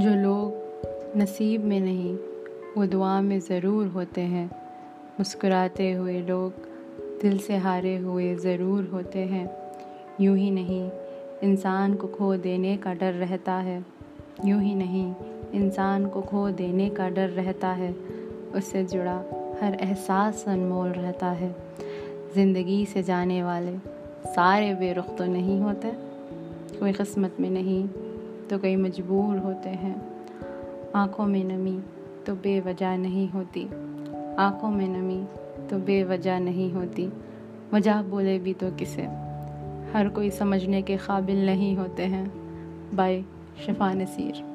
जो लोग नसीब में नहीं, वो दुआ में ज़रूर होते हैं। मुस्कुराते हुए लोग दिल से हारे हुए ज़रूर होते हैं। यूँ ही नहीं, इंसान को खो देने का डर रहता है। यूँ ही नहीं, इंसान को खो देने का डर रहता है। उससे जुड़ा हर एहसास अनमोल रहता है। ज़िंदगी से जाने वाले सारे बेरुख तो नहीं होते। कोई किस्मत में नहीं तो कई मजबूर होते हैं। आँखों में नमी तो बेवजह नहीं होती। आँखों में नमी तो बेवजह नहीं होती। वजह बोले भी तो किसे? हर कोई समझने के काबिल नहीं होते हैं। बाय शफा नसीर।